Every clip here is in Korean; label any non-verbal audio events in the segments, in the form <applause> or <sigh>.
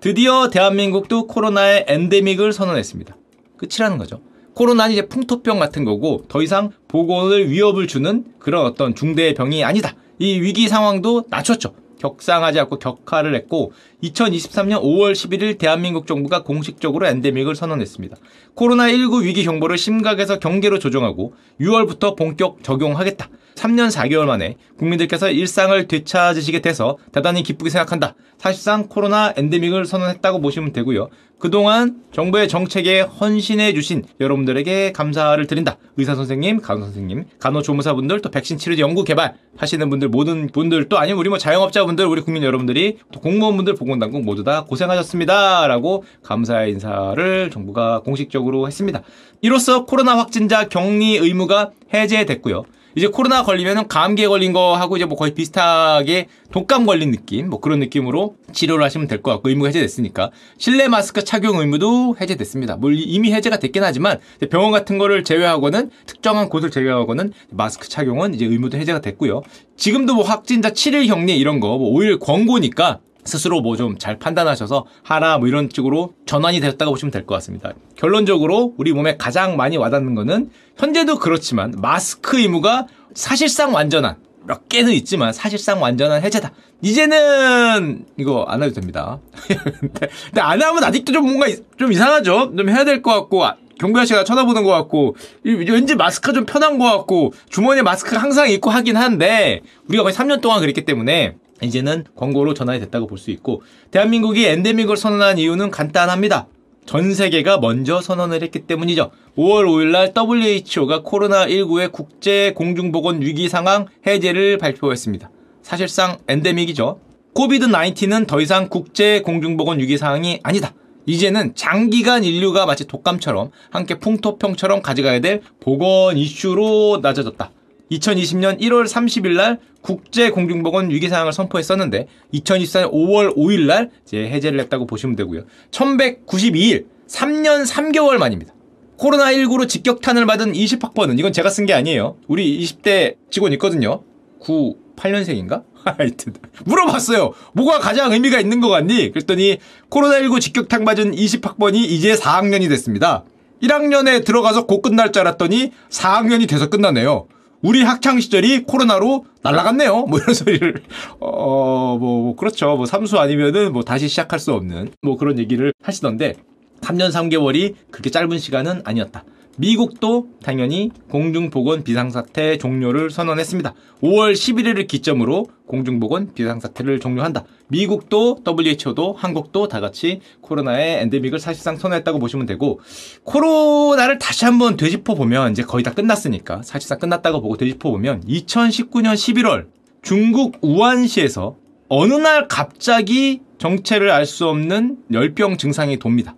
드디어 대한민국도 코로나의 엔데믹을 선언했습니다. 끝이라는 거죠. 코로나는 이제 풍토병 같은 거고 더 이상 보건을 위협을 주는 그런 어떤 중대의 병이 아니다. 이 위기 상황도 낮췄죠. 격상하지 않고 격화를 했고 2023년 5월 11일 대한민국 정부가 공식적으로 엔데믹을 선언했습니다. 코로나19 위기 경보를 심각에서 경계로 조정하고 6월부터 본격 적용하겠다. 3년 4개월 만에 국민들께서 일상을 되찾으시게 돼서 대단히 기쁘게 생각한다. 사실상 코로나 엔데믹을 선언했다고 보시면 되고요. 그동안 정부의 정책에 헌신해 주신 여러분들에게 감사를 드린다. 의사 선생님, 간호 선생님, 간호 조무사분들, 또 백신 치료제 연구 개발 하시는 분들 모든 분들 또 아니면 우리 뭐 자영업자분들, 우리 국민 여러분들이 또 공무원분들, 보건당국 모두 다 고생하셨습니다라고 감사의 인사를 정부가 공식적으로 했습니다. 이로써 코로나 확진자 격리 의무가 해제됐고요. 이제 코로나 걸리면은 감기에 걸린 거 하고 이제 뭐 거의 비슷하게 독감 걸린 느낌 뭐 그런 느낌으로 치료를 하시면 될 것 같고 의무가 해제됐으니까 실내 마스크 착용 의무도 해제됐습니다. 뭐 이미 해제가 됐긴 하지만 병원 같은 거를 제외하고는 특정한 곳을 제외하고는 마스크 착용은 이제 의무도 해제가 됐고요. 지금도 뭐 확진자 7일 격리 이런 거뭐 5일 권고니까 스스로 뭐 좀 잘 판단하셔서 하라 뭐 이런 쪽으로 전환이 되었다고 보시면 될 것 같습니다. 결론적으로 우리 몸에 가장 많이 와닿는 거는 현재도 그렇지만 마스크 의무가 사실상 완전한 몇 개는 있지만 사실상 완전한 해제다. 이제는 이거 안 해도 됩니다. <laughs> 근데, 안 하면 아직도 좀 뭔가 좀 이상하죠. 좀 해야 될 것 같고 아, 경비 아씨가 쳐다보는 것 같고 왠지 마스크가 좀 편한 것 같고 주머니에 마스크가 항상 있고 하긴 한데 우리가 거의 3년 동안 그랬기 때문에 이제는 권고로 전환이 됐다고 볼 수 있고 대한민국이 엔데믹을 선언한 이유는 간단합니다. 전 세계가 먼저 선언을 했기 때문이죠. 5월 5일 날 WHO가 코로나19의 국제 공중보건 위기 상황 해제를 발표했습니다. 사실상 엔데믹이죠. 코비드 19은 더 이상 국제 공중보건 위기 상황이 아니다. 이제는 장기간 인류가 마치 독감처럼 함께 풍토병처럼 가져가야 될 보건 이슈로 낮아졌다. 2020년 1월 30일 날 국제 공중보건 위기 상황을 선포했었는데 2024년 5월 5일 날 이제 해제를 했다고 보시면 되고요. 1192일 3년 3개월 만입니다. 코로나19로 직격탄을 받은 20학번은 이건 제가 쓴 게 아니에요. 우리 20대 직원 있거든요. 9, 8년생인가? <laughs> 하여튼 물어봤어요. 뭐가 가장 의미가 있는 것 같니? 그랬더니 코로나19 직격탄 맞은 20학번이 이제 4학년이 됐습니다. 1학년에 들어가서 곧 끝날 줄 알았더니 4학년이 돼서 끝나네요. 우리 학창 시절이 코로나로 날라갔네요. 뭐 이런 소리를 어뭐 뭐 그렇죠. 뭐 삼수 아니면은 뭐 다시 시작할 수 없는 뭐 그런 얘기를 하시던데 3년 3개월이 그렇게 짧은 시간은 아니었다. 미국도 당연히 공중보건 비상사태 종료를 선언했습니다. 5월 11일을 기점으로 공중보건 비상사태를 종료한다. 미국도 WHO도 한국도 다 같이 코로나의 엔데믹을 사실상 선언했다고 보시면 되고 코로나를 다시 한번 되짚어 보면 이제 거의 다 끝났으니까 사실상 끝났다고 보고 되짚어 보면 2019년 11월 중국 우한시에서 어느 날 갑자기 정체를 알 수 없는 열병 증상이 돕니다.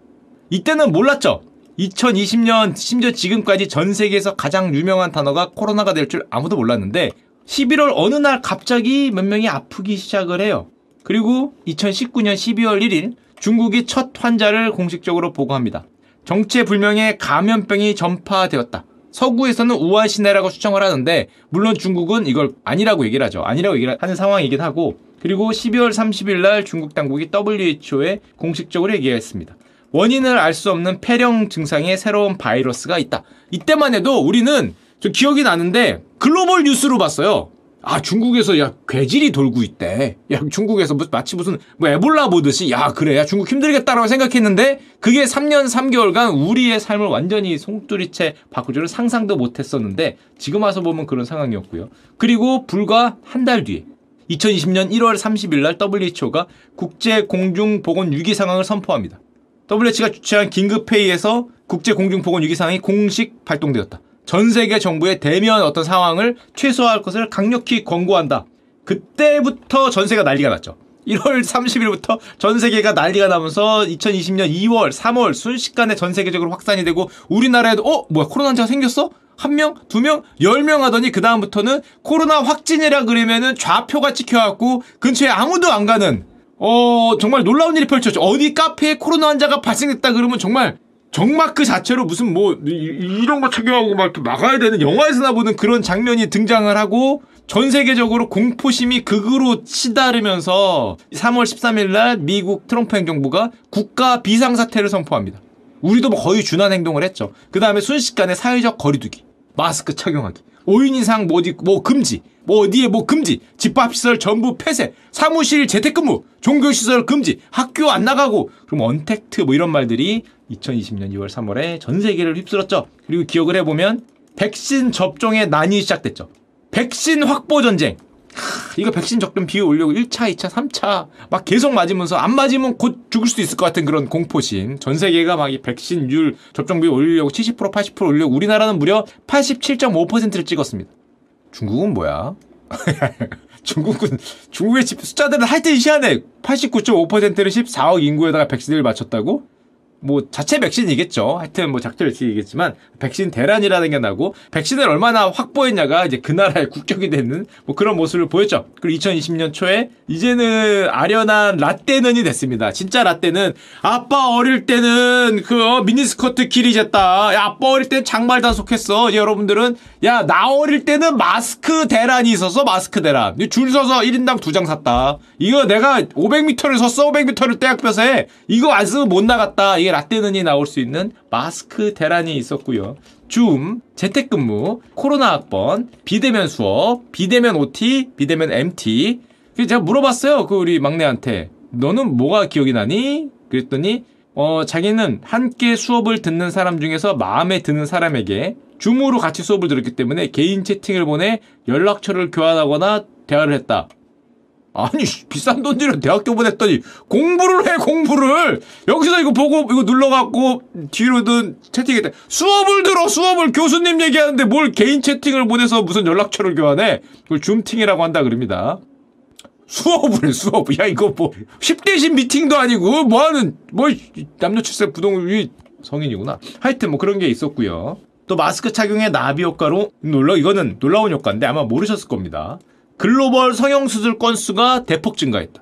이때는 몰랐죠. 2020년 심지어 지금까지 전 세계에서 가장 유명한 단어가 코로나가 될 줄 아무도 몰랐는데 11월 어느 날 갑자기 몇 명이 아프기 시작을 해요. 그리고 2019년 12월 1일 중국이 첫 환자를 공식적으로 보고합니다. 정체불명의 감염병이 전파되었다. 서구에서는 우한 시내라고 추정을 하는데 물론 중국은 이걸 아니라고 얘기를 하죠. 아니라고 얘기를 하는 상황이긴 하고 그리고 12월 30일 날 중국 당국이 WHO에 공식적으로 얘기했습니다. 원인을 알 수 없는 폐렴 증상의 새로운 바이러스가 있다. 이때만 해도 우리는 저 기억이 나는데 글로벌 뉴스로 봤어요. 아 중국에서 야 괴질이 돌고 있대. 야 중국에서 마치 무슨 뭐 에볼라 보듯이 야 그래 야 중국 힘들겠다라고 생각했는데 그게 3년 3개월간 우리의 삶을 완전히 송두리째 바꿀 줄은 상상도 못했었는데 지금 와서 보면 그런 상황이었고요. 그리고 불과 한 달 뒤에 2020년 1월 30일 날 WHO가 국제 공중 보건 위기 상황을 선포합니다. WH가 주최한 긴급회의에서 국제공중보건 위기상황이 공식 발동되었다. 전 세계 정부의 대면 어떤 상황을 최소화할 것을 강력히 권고한다. 그때부터 전 세계가 난리가 났죠. 1월 30일부터 <laughs> 전 세계가 난리가 나면서 2020년 2월, 3월 순식간에 전 세계적으로 확산이 되고 우리나라에도 어 뭐야 코로나 환자가 생겼어? 한 명, 두 명, 열 명 하더니 그 다음부터는 코로나 확진이라 그러면은 좌표가 찍혀갖고 근처에 아무도 안 가는 어, 정말 놀라운 일이 펼쳐져. 어디 카페에 코로나 환자가 발생했다 그러면 정말 정말 그 자체로 무슨 뭐 이, 런거 착용하고 막 이렇게 막아야 되는 영화에서나 보는 그런 장면이 등장을 하고 전 세계적으로 공포심이 극으로 치달으면서 3월 13일 날 미국 트럼프 행정부가 국가 비상사태를 선포합니다. 우리도 뭐 거의 준한 행동을 했죠. 그 다음에 순식간에 사회적 거리두기, 마스크 착용하기, 5인 이상 뭐, 어디, 뭐 금지, 뭐 어디에 뭐 금지, 집합시설 전부 폐쇄, 사무실 재택근무, 종교시설 금지, 학교 안 나가고, 그럼 언택트 뭐 이런 말들이 2020년 2월 3월에 전 세계를 휩쓸었죠. 그리고 기억을 해보면 백신 접종의 난이 시작됐죠. 백신 확보 전쟁. 이거 백신 접종 비율 올려고 1차, 2차, 3차 막 계속 맞으면서 안 맞으면 곧 죽을 수도 있을 것 같은 그런 공포심. 전 세계가 막 이 백신율 접종 비율 올리려고 70% 80% 올리려고 우리나라는 무려 87.5%를 찍었습니다. 중국은 뭐야? <laughs> 중국은 중국의 숫자들은 하여튼 시한에 89.5%를 14억 인구에다가 백신을 맞췄다고? 뭐 자체 백신이겠죠. 하여튼 뭐 작전 백신이겠지만 백신 대란이라는 게 나고 백신을 얼마나 확보했냐가 이제 그 나라의 국적이 되는 뭐 그런 모습을 보였죠. 그리고 2020년 초에 이제는 아련한 라떼는이 됐습니다. 진짜 라떼는 아빠 어릴 때는 그 어, 미니스커트 길이. 야, 아빠 어릴 때 장말 단속했어. 여러분들은 야 나 어릴 때는 마스크 대란이 있어서 마스크 대란. 줄 서서 1인당 두장 샀다. 이거 내가 500m를 섰어 500m를 떼학볕에 이거 안 쓰면 못 나갔다. 이게 라떼는이 나올 수 있는 마스크 대란이 있었고요. 줌, 재택근무, 코로나 학번, 비대면 수업, 비대면 OT, 비대면 MT. 그래서 제가 물어봤어요. 그 우리 막내한테. 너는 뭐가 기억이 나니? 그랬더니 어, 자기는 함께 수업을 듣는 사람 중에서 마음에 드는 사람에게 줌으로 같이 수업을 들었기 때문에 개인 채팅을 보내 연락처를 교환하거나 대화를 했다. 아니 비싼 돈 들여 대학교 보냈더니 공부를 해 공부를! 여기서 이거 보고 이거 눌러갖고 뒤로든 채팅했다. 수업을 들어 수업을! 교수님 얘기하는데 뭘 개인 채팅을 보내서 무슨 연락처를 교환해? 그걸 줌팅이라고 한다 그럽니다. 수업을 해 수업. 야 이거 뭐 10대신 미팅도 아니고 뭐하는 뭐 남녀 출세 부동이 성인이구나. 하여튼 뭐 그런 게 있었고요 또 마스크 착용의 나비 효과로 놀라 이거는 놀라운 효과인데 아마 모르셨을 겁니다 글로벌 성형수술 건수가 대폭 증가했다.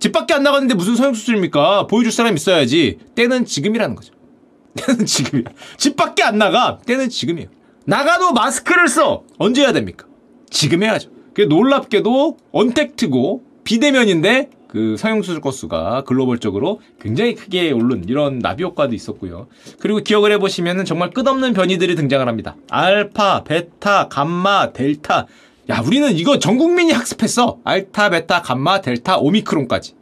집 밖에 안 나갔는데 무슨 성형수술입니까? 보여줄 사람 있어야지. 때는 지금이라는 거죠. <laughs> 때는 지금이야. 집 밖에 안 나가. 때는 지금이에요. 나가도 마스크를 써. 언제 해야 됩니까? 지금 해야죠. 그 놀랍게도 언택트고 비대면인데 그 성형수술 건수가 글로벌적으로 굉장히 크게 오른 이런 나비 효과도 있었고요. 그리고 기억을 해보시면 정말 끝없는 변이들이 등장을 합니다. 알파, 베타, 감마, 델타 야, 우리는 이거 전 국민이 학습했어. 알타, 베타, 감마, 델타, 오미크론까지.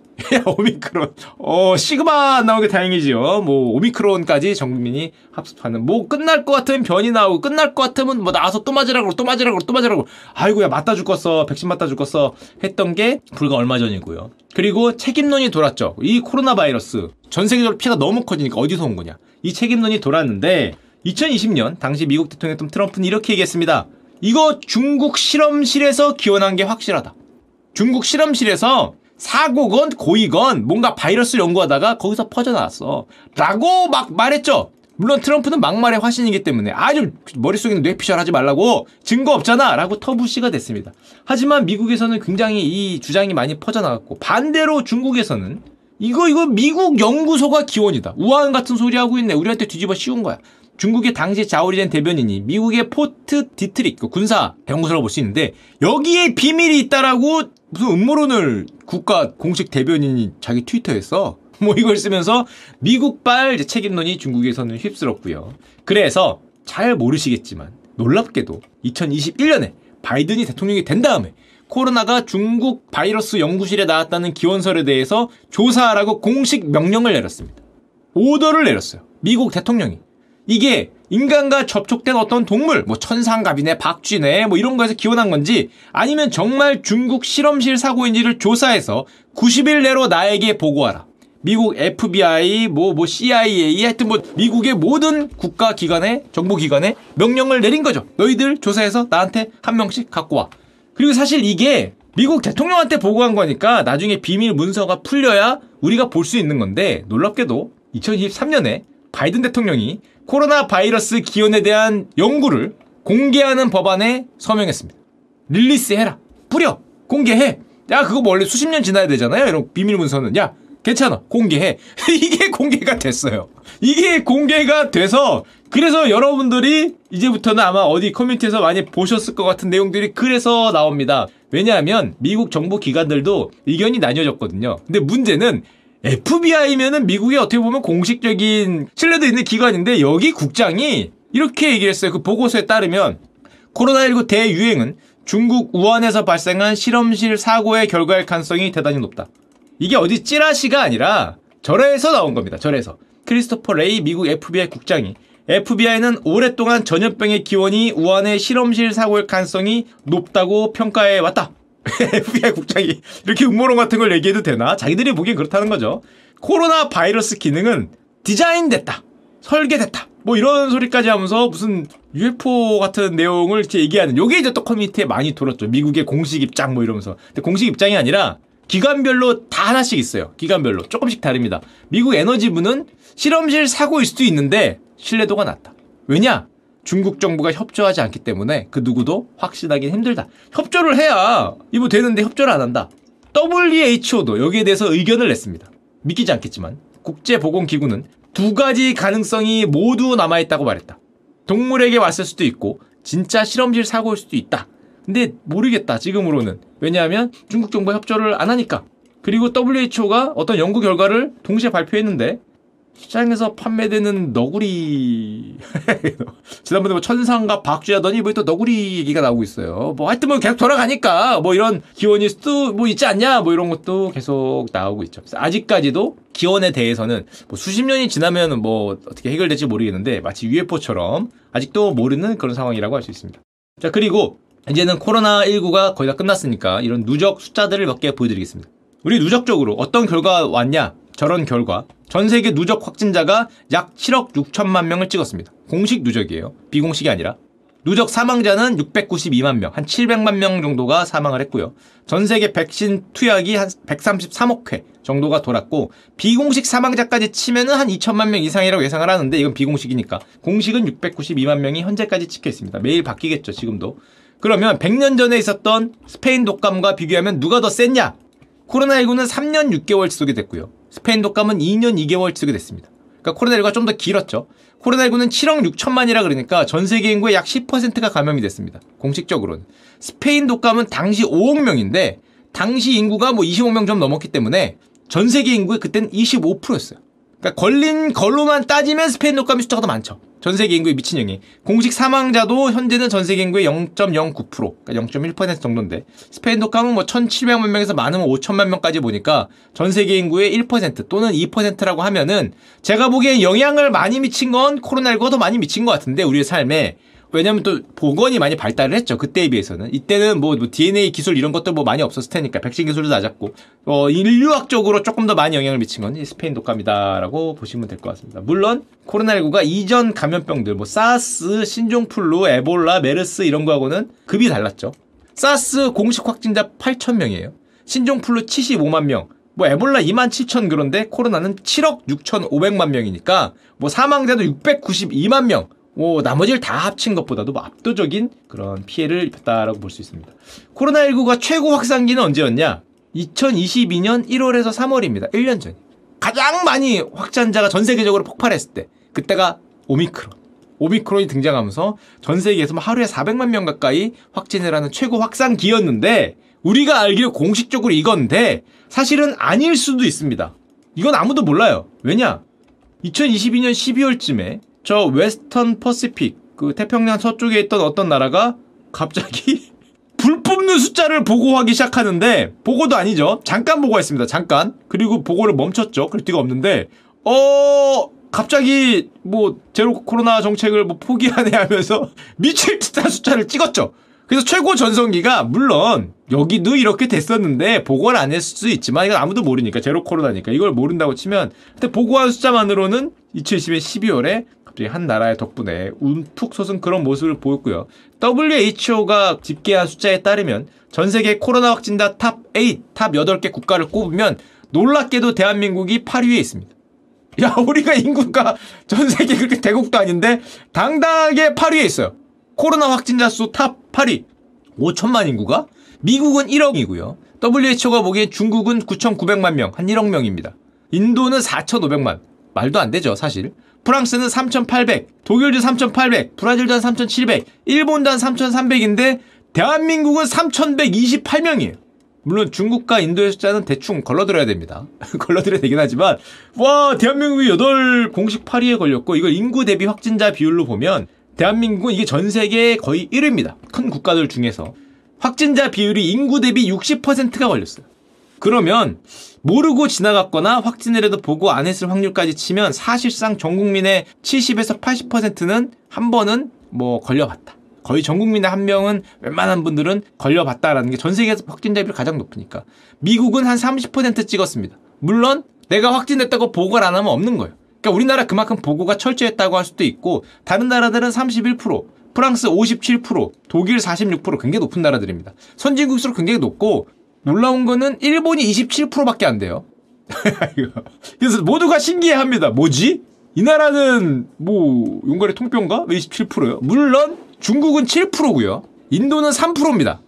오미크론. 어, 시그마 안 나오게 다행이지요. 뭐, 오미크론까지 전 국민이 합습하는. 뭐, 끝날 것 같으면 변이 나오고, 끝날 것 같으면 뭐, 나와서 또 맞으라고, 또 맞으라고, 또 맞으라고. 아이고, 야, 맞다 죽겠어. 백신 맞다 죽겠어. 했던 게 불과 얼마 전이고요. 그리고 책임론이 돌았죠. 이 코로나 바이러스. 전 세계적으로 피해가 너무 커지니까 어디서 온 거냐. 이 책임론이 돌았는데, 2020년, 당시 미국 대통령 트럼프는 이렇게 얘기했습니다. 이거 중국 실험실에서 기원한 게 확실하다. 중국 실험실에서 사고건 고이건 뭔가 바이러스를 연구하다가 거기서 퍼져나왔어. 라고 막 말했죠. 물론 트럼프는 막말의 화신이기 때문에 아주 머릿속에 는 뇌피셜 하지 말라고 증거 없잖아 라고 터부시가 됐습니다. 하지만 미국에서는 굉장히 이 주장이 많이 퍼져나갔고 반대로 중국에서는 이거 이거 미국 연구소가 기원이다. 우한 같은 소리 하고 있네. 우리한테 뒤집어 씌운 거야. 중국의 당시 자오리젠 대변인이 미국의 포트 디트릭 그 군사 연구소라고 볼 수 있는데 여기에 비밀이 있다라고 무슨 음모론을 국가 공식 대변인이 자기 트위터에 써. <laughs> 뭐 이걸 쓰면서 미국발 책임론이 중국에서는 휩쓸었고요. 그래서 잘 모르시겠지만 놀랍게도 2021년에 바이든이 대통령이 된 다음에 코로나가 중국 바이러스 연구실에 나왔다는 기원설에 대해서 조사하라고 공식 명령을 내렸습니다. 오더를 내렸어요. 미국 대통령이. 이게 인간과 접촉된 어떤 동물, 뭐 천상갑이네, 박쥐네, 뭐 이런 거에서 기원한 건지 아니면 정말 중국 실험실 사고인지를 조사해서 90일 내로 나에게 보고하라. 미국 FBI, 뭐, 뭐 CIA, 하여튼 뭐 미국의 모든 국가 기관에, 정보 기관에 명령을 내린 거죠. 너희들 조사해서 나한테 한 명씩 갖고 와. 그리고 사실 이게 미국 대통령한테 보고한 거니까 나중에 비밀 문서가 풀려야 우리가 볼 수 있는 건데 놀랍게도 2023년에 바이든 대통령이 코로나 바이러스 기원에 대한 연구를 공개하는 법안에 서명했습니다. 릴리스해라. 뿌려. 공개해. 야, 그거 뭐 원래 수십 년 지나야 되잖아요. 이런 비밀 문서는. 야, 괜찮아. 공개해. <laughs> 이게 공개가 됐어요. 이게 공개가 돼서 그래서 여러분들이 이제부터는 아마 어디 커뮤니티에서 많이 보셨을 것 같은 내용들이 그래서 나옵니다. 왜냐하면 미국 정부 기관들도 의견이 나뉘어졌거든요. 근데 문제는 FBI면은 미국의 어떻게 보면 공식적인 신뢰도 있는 기관인데 여기 국장이 이렇게 얘기를 했어요. 그 보고서에 따르면 코로나19 대유행은 중국 우한에서 발생한 실험실 사고의 결과일 가능성이 대단히 높다. 이게 어디 찌라시가 아니라 절에서 나온 겁니다. 절에서. 크리스토퍼 레이 미국 FBI 국장이 FBI는 오랫동안 전염병의 기원이 우한의 실험실 사고일 가능성이 높다고 평가해 왔다. <laughs> FBI 국장이 이렇게 음모론 같은 걸 얘기해도 되나? 자기들이 보기엔 그렇다는 거죠. 코로나 바이러스 기능은 디자인됐다. 설계됐다. 뭐 이런 소리까지 하면서 무슨 UFO 같은 내용을 이렇게 얘기하는 요게 이제 또 커뮤니티에 많이 돌았죠. 미국의 공식 입장 뭐 이러면서. 근데 공식 입장이 아니라 기관별로 다 하나씩 있어요. 기관별로. 조금씩 다릅니다. 미국 에너지부는 실험실 사고일 수도 있는데 신뢰도가 낮다. 왜냐? 중국 정부가 협조하지 않기 때문에 그 누구도 확신하기 힘들다. 협조를 해야 이거 되는데 협조를 안 한다. WHO도 여기에 대해서 의견을 냈습니다. 믿기지 않겠지만 국제보건기구는 두 가지 가능성이 모두 남아있다고 말했다. 동물에게 왔을 수도 있고 진짜 실험실 사고일 수도 있다. 근데 모르겠다 지금으로는 왜냐하면 중국 정부가 협조를 안 하니까 그리고 WHO가 어떤 연구 결과를 동시에 발표했는데 시장에서 판매되는 너구리 <laughs> 지난번에 뭐 천상과 박쥐하더니 뭐 또 너구리 얘기가 나오고 있어요. 뭐 하여튼 뭐 계속 돌아가니까 뭐 이런 기원이 수도 뭐 있지 않냐 뭐 이런 것도 계속 나오고 있죠. 아직까지도 기원에 대해서는 뭐 수십 년이 지나면 뭐 어떻게 해결될지 모르겠는데 마치 UFO처럼 아직도 모르는 그런 상황이라고 할 수 있습니다. 자 그리고 이제는 코로나19가 거의 다 끝났으니까 이런 누적 숫자들을 몇 개 보여드리겠습니다. 우리 누적적으로 어떤 결과 왔냐? 저런 결과 전 세계 누적 확진자가 약 7억 6천만 명을 찍었습니다. 공식 누적이에요. 비공식이 아니라. 누적 사망자는 692만 명, 한 700만 명 정도가 사망을 했고요. 전 세계 백신 투약이 한 133억 회 정도가 돌았고 비공식 사망자까지 치면은 한 2천만 명 이상이라고 예상을 하는데 이건 비공식이니까 공식은 692만 명이 현재까지 찍혀 있습니다. 매일 바뀌겠죠, 지금도. 그러면 100년 전에 있었던 스페인 독감과 비교하면 누가 더 셌냐? 코로나19는 3년 6개월 지속이 됐고요. 스페인 독감은 2년 2개월 지속이 됐습니다. 그러니까 코로나19가 좀 더 길었죠. 코로나19는 7억 6천만이라 그러니까 전 세계 인구의 약 10%가 감염이 됐습니다. 공식적으로는. 스페인 독감은 당시 5억 명인데 당시 인구가 뭐 25명 좀 넘었기 때문에 전 세계 인구의 그때는 25%였어요. 그러니까 걸린 걸로만 따지면 스페인 독감의 숫자가 더 많죠. 전 세계 인구의 미친 영이 공식 사망자도 현재는 전 세계 인구의 0.09% 그러니까 0.1% 정도인데 스페인 독감은 뭐 1,700만 명에서 많으면 5천만 명까지 보니까 전 세계 인구의 1% 또는 2%라고 하면은 제가 보기엔 영향을 많이 미친 건 코로나19가 더 많이 미친 것 같은데 우리의 삶에 왜냐면 또 보건이 많이 발달을 했죠. 그때에 비해서는. 이때는 뭐, 뭐 DNA 기술 이런 것도 뭐 많이 없었을 테니까 백신 기술도 낮았고 어, 인류학적으로 조금 더 많이 영향을 미친 건 스페인 독감이다라고 보시면 될 것 같습니다. 물론 코로나19가 이전 감염병들 뭐 사스, 신종플루, 에볼라, 메르스 이런 거하고는 급이 달랐죠. 사스 공식 확진자 8천 명이에요. 신종플루 75만 명. 뭐 에볼라 2만 7천 그런데 코로나는 7억 6천 5백만 명이니까 뭐 사망자도 692만 명. 뭐 나머지를 다 합친 것보다도 뭐 압도적인 그런 피해를 입혔다라고 볼 수 있습니다. 코로나19가 최고 확산기는 언제였냐? 2022년 1월에서 3월입니다. 1년 전. 가장 많이 확진자가 전 세계적으로 폭발했을 때. 그때가 오미크론. 오미크론이 등장하면서 전 세계에서 뭐 하루에 400만 명 가까이 확진을 하는 최고 확산기였는데 우리가 알기로 공식적으로 이건데 사실은 아닐 수도 있습니다. 이건 아무도 몰라요. 왜냐? 2022년 12월쯤에 저 Western Pacific 그 태평양 서쪽에 있던 어떤 나라가 갑자기 <laughs> 불 뿜는 숫자를 보고하기 시작하는데 보고도 아니죠. 잠깐 보고했습니다. 잠깐. 그리고 보고를 멈췄죠. 그럴 리가 없는데 어 갑자기 뭐 제로 코로나 정책을 뭐 포기하네 하면서 <laughs> 미칠 듯한 숫자를 찍었죠. 그래서 최고 전성기가 물론 여기도 이렇게 됐었는데 보고를 안 했을 수 있지만 이건 아무도 모르니까 제로 코로나니까 이걸 모른다고 치면 근데 보고한 숫자만으로는 2020년 12월에 갑자기 한 나라의 덕분에 움푹 솟은 그런 모습을 보였고요. WHO가 집계한 숫자에 따르면 전 세계 코로나 확진자 탑 8, 탑 8개 국가를 꼽으면 놀랍게도 대한민국이 8위에 있습니다. 야, <laughs> 우리가 인구가 전 세계 그렇게 대국도 아닌데 당당하게 8위에 있어요. 코로나 확진자 수 탑 8위. 5천만 인구가? 미국은 1억이고요. WHO가 보기엔 중국은 9,900만 명, 한 1억 명입니다. 인도는 4,500만. 말도 안 되죠, 사실. 프랑스는 3,800, 독일도 3,800, 브라질도 한 3,700, 일본도 한 3,300인데 대한민국은 3,128명이에요. 물론 중국과 인도의 숫자는 대충 걸러들어야 됩니다. <laughs> 걸러들어야 되긴 하지만 와 대한민국이 8 공식 8위에 걸렸고 이걸 인구 대비 확진자 비율로 보면 대한민국은 이게 전 세계 거의 1위입니다. 큰 국가들 중에서 확진자 비율이 인구 대비 60%가 걸렸어요. 그러면 모르고 지나갔거나 확진을 해도 보고 안 했을 확률까지 치면 사실상 전 국민의 70에서 80%는 한 번은 뭐 걸려봤다. 거의 전 국민의 한 명은 웬만한 분들은 걸려봤다라는 게 전 세계에서 확진자율이 가장 높으니까. 미국은 한 30% 찍었습니다. 물론 내가 확진됐다고 보고를 안 하면 없는 거예요. 그러니까 우리나라 그만큼 보고가 철저했다고 할 수도 있고 다른 나라들은 31%, 프랑스 57%, 독일 46% 굉장히 높은 나라들입니다. 선진국수록 굉장히 높고 놀라운 거는 일본이 27%밖에 안 돼요. <laughs> 그래서 모두가 신기해합니다. 뭐지? 이 나라는 뭐 용가리 통병가? 왜 27%요? 물론 중국은 7%고요. 인도는 3%입니다.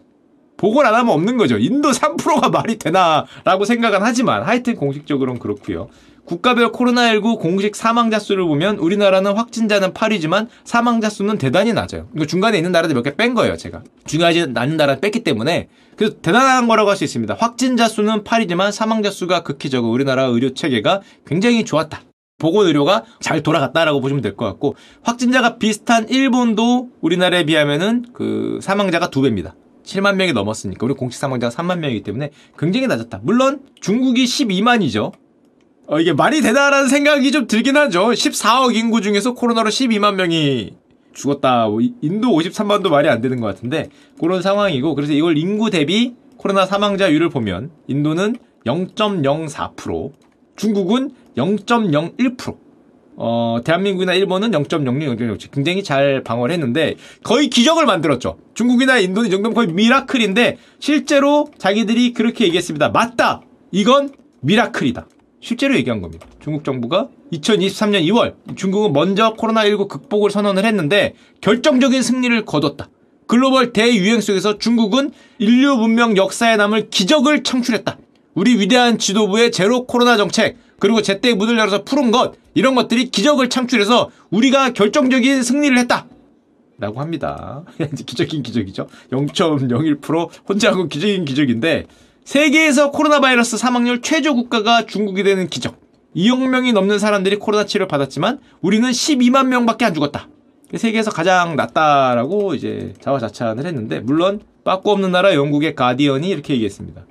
보고를 안 하면 없는 거죠. 인도 3%가 말이 되나라고 생각은 하지만 하여튼 공식적으로는 그렇고요. 국가별 코로나19 공식 사망자 수를 보면 우리나라는 확진자는 8이지만 사망자 수는 대단히 낮아요. 이거 중간에 있는 나라들 몇 개 뺀 거예요, 제가. 중요하지 않은 나라 뺐기 때문에 그래서 대단한 거라고 할 수 있습니다. 확진자 수는 8이지만 사망자 수가 극히 적어 우리나라 의료 체계가 굉장히 좋았다. 보건 의료가 잘 돌아갔다라고 보시면 될 것 같고 확진자가 비슷한 일본도 우리나라에 비하면은 그 사망자가 두 배입니다. 7만 명이 넘었으니까 우리 공식 사망자가 3만 명이기 때문에 굉장히 낮았다. 물론 중국이 12만이죠. 어, 이게 말이 되나라는 생각이 좀 들긴 하죠. 14억 인구 중에서 코로나로 12만 명이 죽었다. 뭐 인도 53만도 말이 안 되는 것 같은데 그런 상황이고 그래서 이걸 인구 대비 코로나 사망자율을 보면 인도는 0.04%, 중국은 0.01%. 어, 대한민국이나 일본은 0.06, 0.07 굉장히 잘 방어를 했는데 거의 기적을 만들었죠. 중국이나 인도는 이 정도면 거의 미라클인데 실제로 자기들이 그렇게 얘기했습니다. 맞다! 이건 미라클이다. 실제로 얘기한 겁니다. 중국 정부가 2023년 2월 중국은 먼저 코로나19 극복을 선언을 했는데 결정적인 승리를 거뒀다. 글로벌 대유행 속에서 중국은 인류 문명 역사에 남을 기적을 창출했다. 우리 위대한 지도부의 제로 코로나 정책, 그리고 제때 문을 열어서 푸른 것, 이런 것들이 기적을 창출해서 우리가 결정적인 승리를 했다. 라고 합니다. <laughs> 기적인 기적이죠. 0.01% 혼자 한건 기적인 기적인데, 세계에서 코로나 바이러스 사망률 최저 국가가 중국이 되는 기적. 2억 명이 넘는 사람들이 코로나 치료를 받았지만 우리는 12만 명밖에 안 죽었다. 세계에서 가장 낫다라고 이제 자화자찬을 했는데 물론 빠꾸 없는 나라 영국의 가디언이 이렇게 얘기했습니다.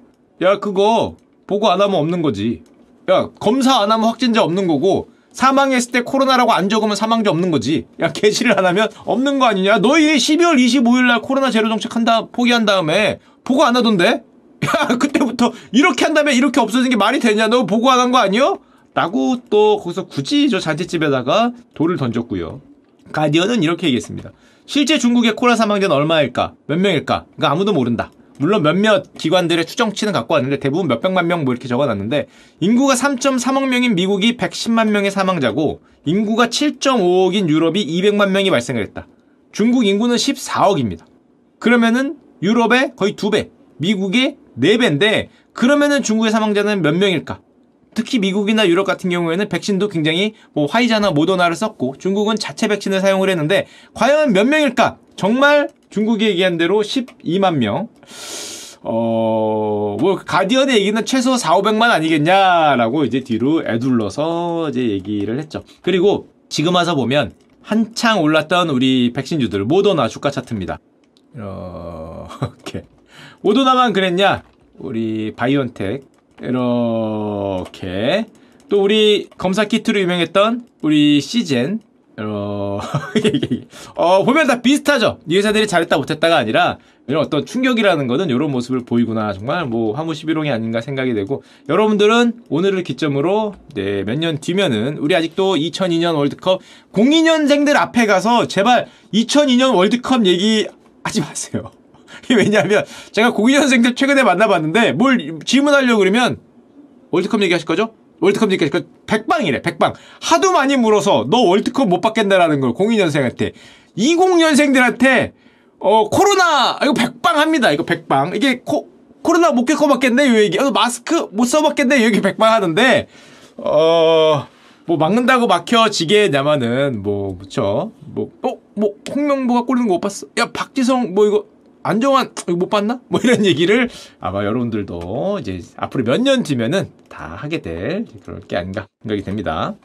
야 그거 보고 안 하면 없는 거지. 야 검사 안 하면 확진자 없는 거고 사망했을 때 코로나라고 안 적으면 사망자 없는 거지. 야 개시를 안 하면 없는 거 아니냐. 너희 12월 25일 날 코로나 제로 정책 한다 포기한 다음에 보고 안 하던데. 야 <laughs> 그때부터 이렇게 한 다음에 이렇게 없어진 게 말이 되냐. 너 보고 안 한 거 아니요? 라고 또 거기서 굳이 저 잔치집에다가 돌을 던졌고요. 가디언은 이렇게 얘기했습니다. 실제 중국의 코로나 사망자는 얼마일까? 몇 명일까? 그러니까 아무도 모른다. 물론 몇몇 기관들의 추정치는 갖고 왔는데 대부분 몇백만 명 뭐 이렇게 적어놨는데 인구가 3.3억 명인 미국이 110만 명의 사망자고 인구가 7.5억인 유럽이 200만 명이 발생을 했다. 중국 인구는 14억입니다. 그러면은 유럽의 거의 2배, 미국의 4배인데 그러면은 중국의 사망자는 몇 명일까? 특히 미국이나 유럽 같은 경우에는 백신도 굉장히 뭐 화이자나 모더나를 썼고 중국은 자체 백신을 사용을 했는데 과연 몇 명일까? 정말 중국이 얘기한 대로 12만 명. 어, 뭐, 가디언의 얘기는 최소 4, 500만 아니겠냐라고 이제 뒤로 애둘러서 이제 얘기를 했죠. 그리고 지금 와서 보면 한창 올랐던 우리 백신주들, 모더나 주가 차트입니다. <laughs> 이렇게. 모더나만 그랬냐? 우리 바이온텍, 이렇게 또 우리 검사 키트로 유명했던 우리 시젠 어, 어 보면 다 비슷하죠. 이 회사들이 잘했다 못했다가 아니라 이런 어떤 충격이라는 거는 이런 모습을 보이구나 정말 뭐 화무 11홍이 아닌가 생각이 되고 여러분들은 오늘을 기점으로 네, 몇 년 뒤면은 우리 아직도 2002년 월드컵 02년생들 앞에 가서 제발 2002년 월드컵 얘기 하지 마세요. <laughs> 왜냐하면 제가 02년생들 최근에 만나봤는데 뭘 질문하려고 그러면 월드컵 얘기하실 거죠? 월드컵 얘기하실 거 백방이래 백방. 하도 많이 물어서 너 월드컵 못 받겠다라는 걸 02년생한테. 20년생들한테 어 코로나 이거 백방 합니다. 이거 백방. 이게 코 코로나 못 겪어 봤겠네? 요 얘기. 어, 마스크 못 써 봤겠네? 여기 백방 하는데 어 뭐 막는다고 막혀지게 되면은 뭐 그쵸? 뭐어뭐 홍명보가 꼬리는 거 못 봤어? 야 박지성 뭐 이거 안정환 이거 못 봤나 뭐 이런 얘기를 아마 여러분들도 이제 앞으로 몇 년 뒤면은 다 하게 될 그럴 게 아닌가 생각이 됩니다.